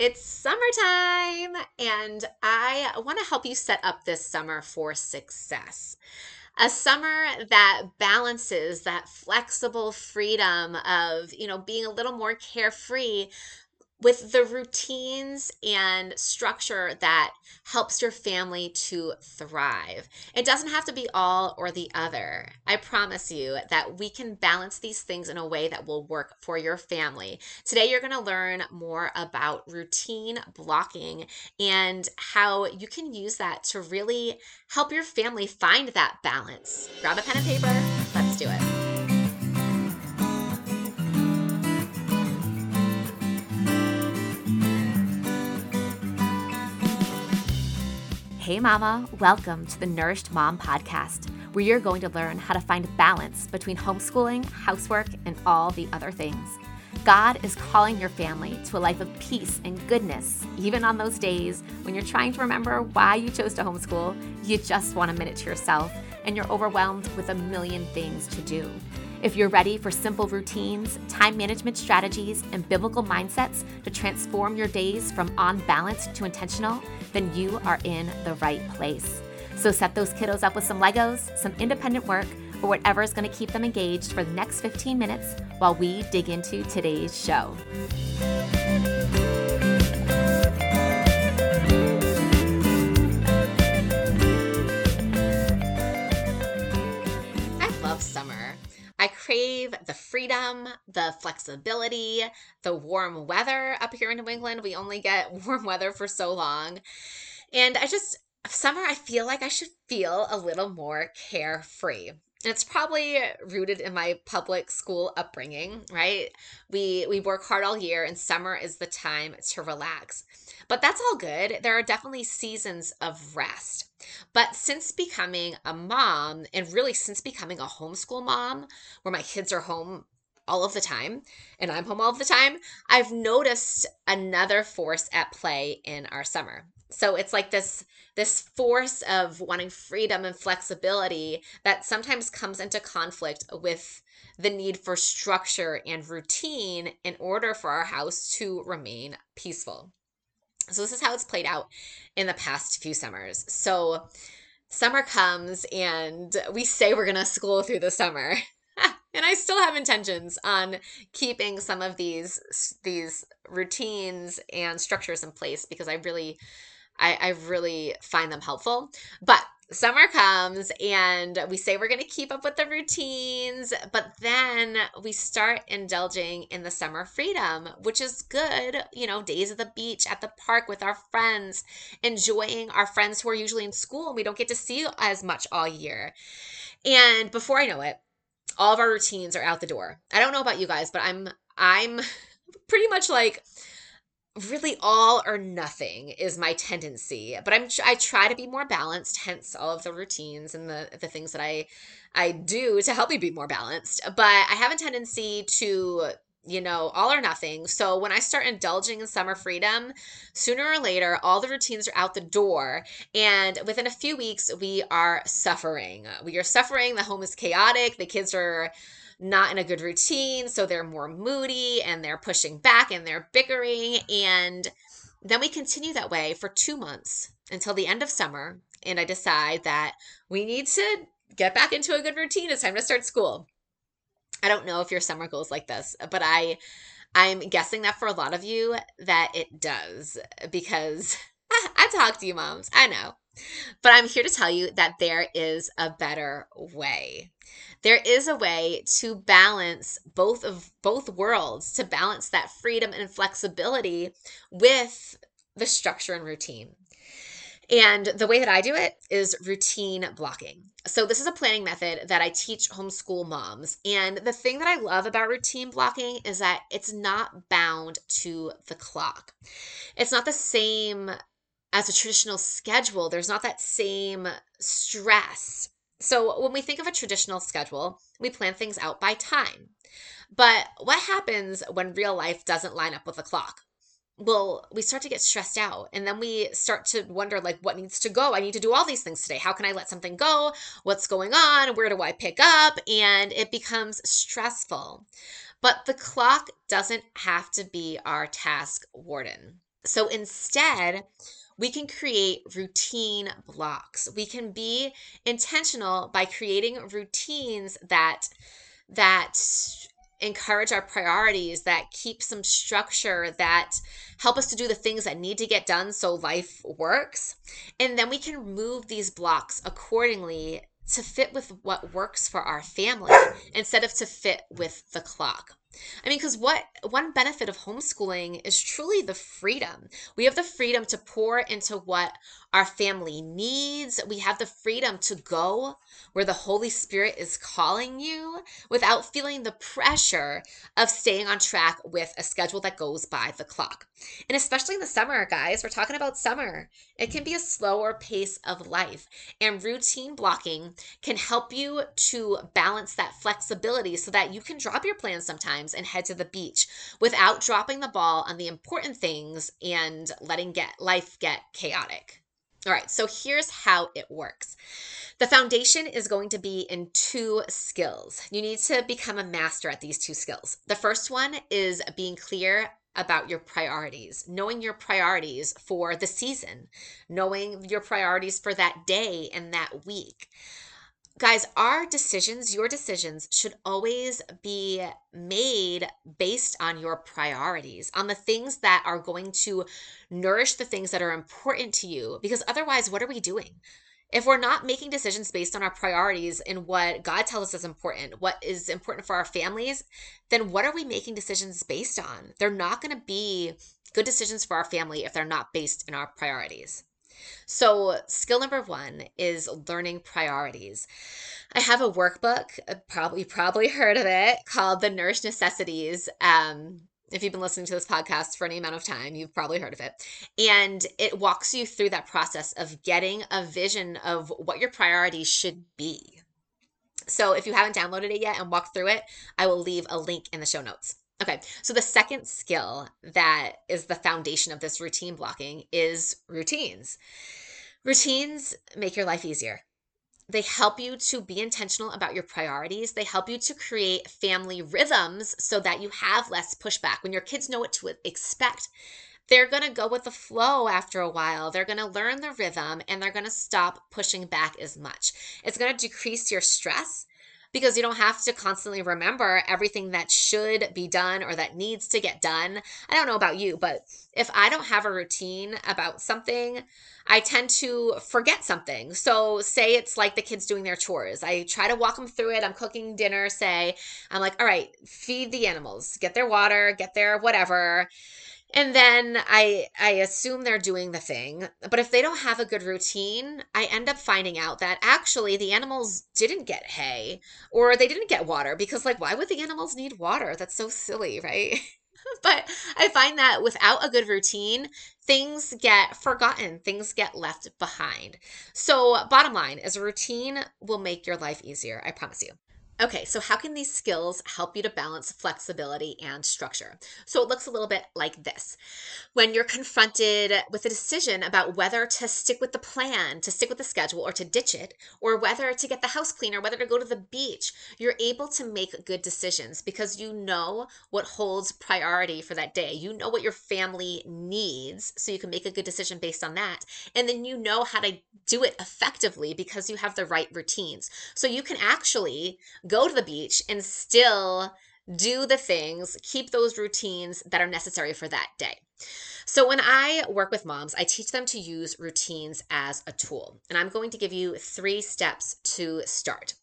It's summertime, and I want to help you set up this summer for success. A summer that balances that flexible freedom of, you know, being a little more carefree with the routines and structure that helps your family to thrive. It doesn't have to be all or the other. I promise you that we can balance these things in a way that will work for your family. Today, you're going to learn more about routine blocking and how you can use that to really help your family find that balance. Grab a pen and paper. Let's do it. Hey, Mama, welcome to the Nourished Mom Podcast, where you're going to learn how to find balance between homeschooling, housework, and all the other things. God is calling your family to a life of peace and goodness, even on those days when you're trying to remember why you chose to homeschool, you just want a minute to yourself, and you're overwhelmed with a million things to do. If you're ready for simple routines, time management strategies, and biblical mindsets to transform your days from on balance to intentional, then you are in the right place. So set those kiddos up with some Legos, some independent work, or whatever is going to keep them engaged for the next 15 minutes while we dig into today's show. Freedom, the flexibility, the warm weather up here in New England. We only get warm weather for so long. And I just, summer, I feel like I should feel a little more carefree. And it's probably rooted in my public school upbringing, right? We we work hard all year and summer is the time to relax. But that's all good. There are definitely seasons of rest. But since becoming a mom, and really since becoming a homeschool mom, where my kids are home all of the time and I'm home all of the time, I've noticed another force at play in our summer. So it's like this this force of wanting freedom and flexibility that sometimes comes into conflict with the need for structure and routine in order for our house to remain peaceful. So this is how it's played out in the past few summers. So summer comes and we say we're going to school through the summer. And I still have intentions on keeping some of these these routines and structures in place because I really I, I really find them helpful. But summer comes and we say we're going to keep up with the routines, but then we start indulging in the summer freedom, which is good. You know, days at the beach, at the park with our friends, enjoying our friends who are usually in school and we don't get to see as much all year. And before I know it, all of our routines are out the door. I don't know about you guys, but I'm I'm pretty much like really all or nothing is my tendency but i'm i try to be more balanced hence all of the routines and the the things that i i do to help me be more balanced but i have a tendency to you know all or nothing so when i start indulging in summer freedom sooner or later all the routines are out the door and within a few weeks we are suffering we are suffering the home is chaotic the kids are not in a good routine. So they're more moody and they're pushing back and they're bickering. And then we continue that way for two months until the end of summer. And I decide that we need to get back into a good routine. It's time to start school. I don't know if your summer goes like this, but I I'm guessing that for a lot of you that it does because I talk to you moms. I know. But I'm here to tell you that there is a better way. There is a way to balance both of both worlds, to balance that freedom and flexibility with the structure and routine. And the way that I do it is routine blocking. So, this is a planning method that I teach homeschool moms. And the thing that I love about routine blocking is that it's not bound to the clock. It's not the same as a traditional schedule, there's not that same stress. So, when we think of a traditional schedule, we plan things out by time. But what happens when real life doesn't line up with the clock? Well, we start to get stressed out and then we start to wonder like what needs to go? I need to do all these things today. How can I let something go? What's going on? Where do I pick up? And it becomes stressful. But the clock doesn't have to be our task warden. So instead, we can create routine blocks. We can be intentional by creating routines that that encourage our priorities, that keep some structure, that help us to do the things that need to get done so life works. And then we can move these blocks accordingly to fit with what works for our family instead of to fit with the clock. I mean, because what one benefit of homeschooling is truly the freedom. We have the freedom to pour into what our family needs. We have the freedom to go where the Holy Spirit is calling you without feeling the pressure of staying on track with a schedule that goes by the clock. And especially in the summer, guys, we're talking about summer. It can be a slower pace of life, and routine blocking can help you to balance that flexibility so that you can drop your plans sometimes and head to the beach without dropping the ball on the important things and letting get life get chaotic. All right, so here's how it works. The foundation is going to be in two skills. You need to become a master at these two skills. The first one is being clear about your priorities, knowing your priorities for the season, knowing your priorities for that day and that week. Guys, our decisions, your decisions, should always be made based on your priorities, on the things that are going to nourish the things that are important to you. Because otherwise, what are we doing? If we're not making decisions based on our priorities and what God tells us is important, what is important for our families, then what are we making decisions based on? They're not going to be good decisions for our family if they're not based in our priorities. So, skill number one is learning priorities. I have a workbook, uh, probably probably heard of it, called the Nourished Necessities. Um, if you've been listening to this podcast for any amount of time, you've probably heard of it. And it walks you through that process of getting a vision of what your priorities should be. So if you haven't downloaded it yet and walked through it, I will leave a link in the show notes. Okay, so the second skill that is the foundation of this routine blocking is routines. Routines make your life easier. They help you to be intentional about your priorities. They help you to create family rhythms so that you have less pushback. When your kids know what to expect, they're going to go with the flow after a while. They're going to learn the rhythm and they're going to stop pushing back as much. It's going to decrease your stress because you don't have to constantly remember everything that should be done or that needs to get done. I don't know about you, but if I don't have a routine about something, I tend to forget something. So, say it's like the kids doing their chores. I try to walk them through it. I'm cooking dinner, say, I'm like, all right, feed the animals, get their water, get their whatever and then i i assume they're doing the thing but if they don't have a good routine i end up finding out that actually the animals didn't get hay or they didn't get water because like why would the animals need water? That's so silly right? But i find that without a good routine things get forgotten things get left behind. So bottom line is a routine will make your life easier i promise you Okay, so how can these skills help you to balance flexibility and structure? So it looks a little bit like this. When you're confronted with a decision about whether to stick with the plan, to stick with the schedule, or to ditch it, or whether to get the house clean, or whether to go to the beach, you're able to make good decisions because you know what holds priority for that day. You know what your family needs, so you can make a good decision based on that. And then you know how to do it effectively because you have the right routines. So you can actually go to the beach and still do the things, keep those routines that are necessary for that day. So, when I work with moms, I teach them to use routines as a tool. And I'm going to give you three steps to start.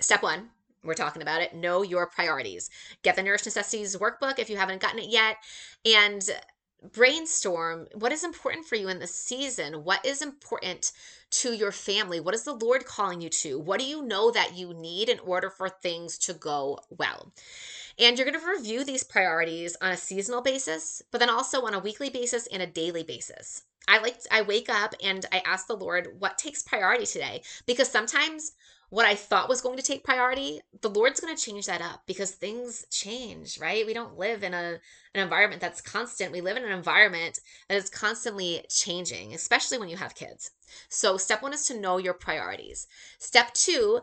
Step one, we're talking about it, know your priorities. Get the Nourished Necessities workbook if you haven't gotten it yet. And brainstorm what is important for you in the season what is important to your family what is the lord calling you to what do you know that you need in order for things to go well? And you're going to review these priorities on a seasonal basis but then also on a weekly basis and a daily basis. I like i wake up and i ask the lord what takes priority today? Because sometimes what I thought was going to take priority, the Lord's going to change that up because things change, right? We don't live in a an environment that's constant. We live in an environment that is constantly changing, especially when you have kids. So, step 1 is to know your priorities. Step 2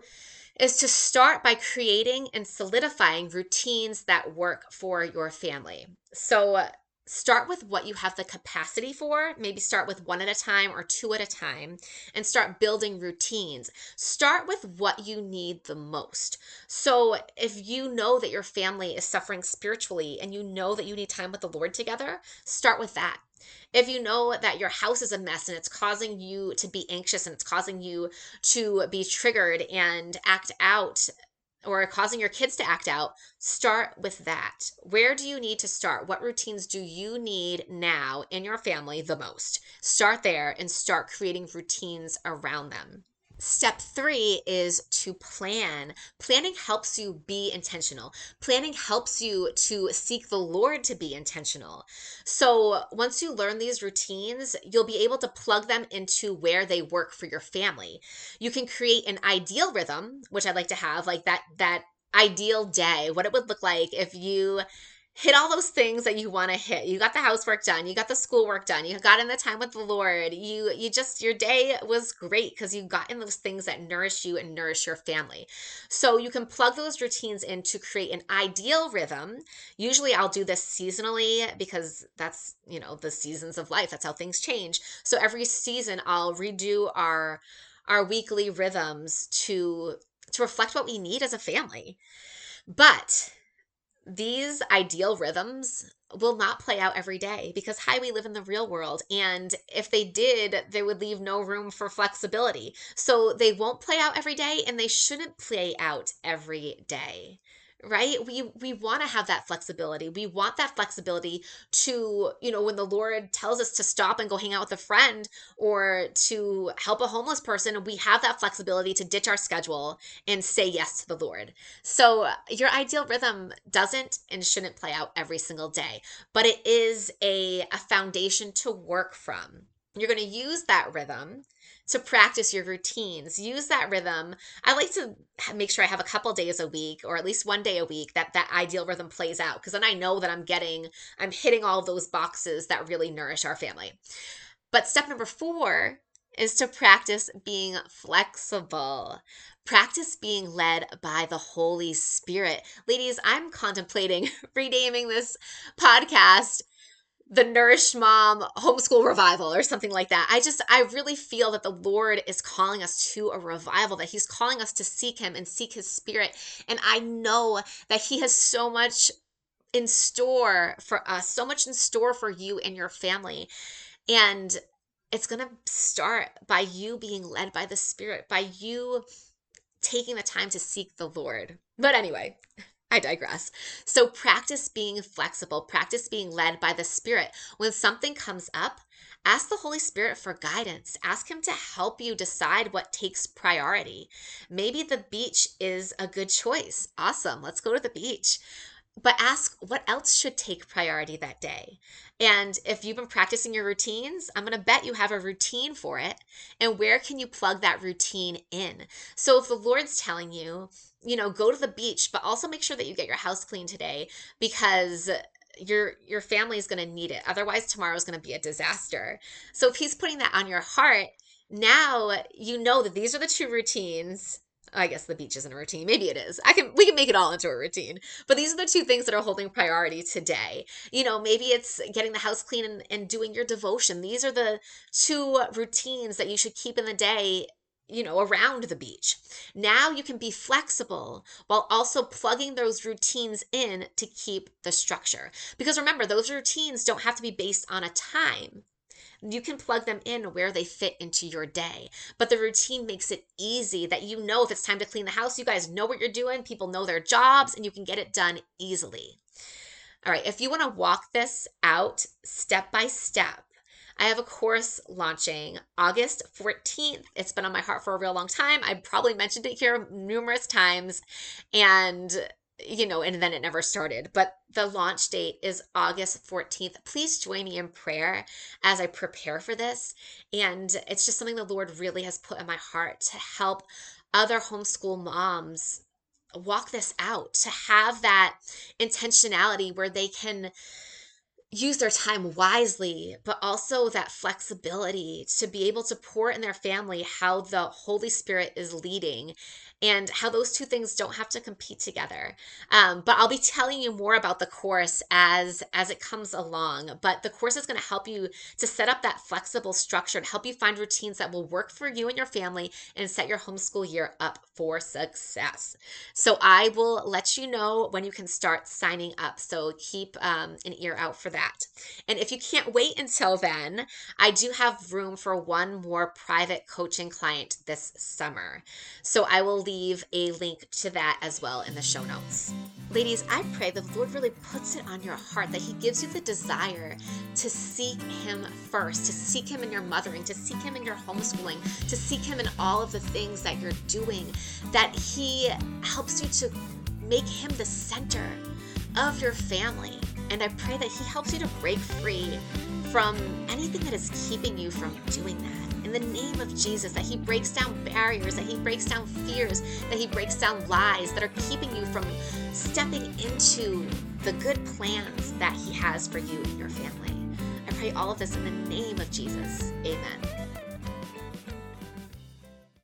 is to start by creating and solidifying routines that work for your family. So, start with what you have the capacity for. Maybe start with one at a time or two at a time and start building routines. Start with what you need the most. So, if you know that your family is suffering spiritually and you know that you need time with the Lord together, start with that. If you know that your house is a mess and it's causing you to be anxious and it's causing you to be triggered and act out or causing your kids to act out, start with that. Where do you need to start? What routines do you need now in your family the most? Start there and start creating routines around them. Step three is to plan. Planning helps you be intentional. Planning helps you to seek the Lord to be intentional. So once you learn these routines, you'll be able to plug them into where they work for your family. You can create an ideal rhythm, which I'd like to have, like that, that ideal day, what it would look like if you hit all those things that you want to hit. You got the housework done, you got the schoolwork done, you got in the time with the Lord. You you just your day was great because you got in those things that nourish you and nourish your family. So you can plug those routines in to create an ideal rhythm. Usually I'll do this seasonally because that's, you know, the seasons of life. That's how things change. So every season I'll redo our our weekly rhythms to to reflect what we need as a family. But these ideal rhythms will not play out every day because hi we live in the real world and if they did they would leave no room for flexibility. So they won't play out every day and they shouldn't play out every day right? We we want to have that flexibility. We want that flexibility to you know when the lord tells us to stop and go hang out with a friend or to help a homeless person we have that flexibility to ditch our schedule and say yes to the lord. So your ideal rhythm doesn't and shouldn't play out every single day but it is a, a foundation to work from you're going to use that rhythm to practice your routines. Use that rhythm. I like to make sure I have a couple days a week or at least one day a week that that ideal rhythm plays out because then I know that I'm getting I'm hitting all those boxes that really nourish our family. But step number 4 is to practice being flexible. Practice being led by the Holy Spirit. Ladies, I'm contemplating renaming this podcast the Nourished Mom homeschool revival or something like that. I just, I really feel that the Lord is calling us to a revival, that He's calling us to seek Him and seek His Spirit. And I know that He has so much in store for us, so much in store for you and your family. And it's going to start by you being led by the Spirit, by you taking the time to seek the Lord. But anyway, I digress. So practice being flexible, practice being led by the Spirit. When something comes up, ask the Holy Spirit for guidance. Ask Him to help you decide what takes priority. Maybe the beach is a good choice. Awesome. Let's go to the beach. But ask what else should take priority that day. And if you've been practicing your routines, I'm going to bet you have a routine for it. And where can you plug that routine in? So if the Lord's telling you, you know, go to the beach, but also make sure that you get your house clean today because your your family is going to need it. Otherwise, tomorrow is going to be a disaster. So if he's putting that on your heart, now you know that these are the two routines. I guess the beach isn't a routine. Maybe it is. I can we can make it all into a routine. But these are the two things that are holding priority today. You know, maybe it's getting the house clean and, and doing your devotion. These are the two routines that you should keep in the day you know, around the beach. Now you can be flexible while also plugging those routines in to keep the structure. Because remember, those routines don't have to be based on a time. You can plug them in where they fit into your day. But the routine makes it easy that you know if it's time to clean the house, you guys know what you're doing, people know their jobs, and you can get it done easily. All right, if you want to walk this out step by step, I have a course launching August 14th. It's been on my heart for a real long time. I probably mentioned it here numerous times and you know, and then it never started. But the launch date is August 14th. Please join me in prayer as I prepare for this. And it's just something the Lord really has put in my heart to help other homeschool moms walk this out, to have that intentionality where they can use their time wisely, but also that flexibility to be able to pour in their family how the Holy Spirit is leading and how those two things don't have to compete together. Um, but I'll be telling you more about the course as as it comes along. But the course is going to help you to set up that flexible structure and help you find routines that will work for you and your family and set your homeschool year up for success. So I will let you know when you can start signing up. So keep um, an ear out for that. And if you can't wait until then, I do have room for one more private coaching client this summer. So I will leave a link to that as well in the show notes. Ladies, I pray the Lord really puts it on your heart that He gives you the desire to seek Him first, to seek Him in your mothering, to seek Him in your homeschooling, to seek Him in all of the things that you're doing, that He helps you to make Him the center of your family. And I pray that He helps you to break free from anything that is keeping you from doing that. The name of Jesus, that He breaks down barriers, that He breaks down fears, that He breaks down lies that are keeping you from stepping into the good plans that He has for you and your family. I pray all of this in the name of Jesus. Amen.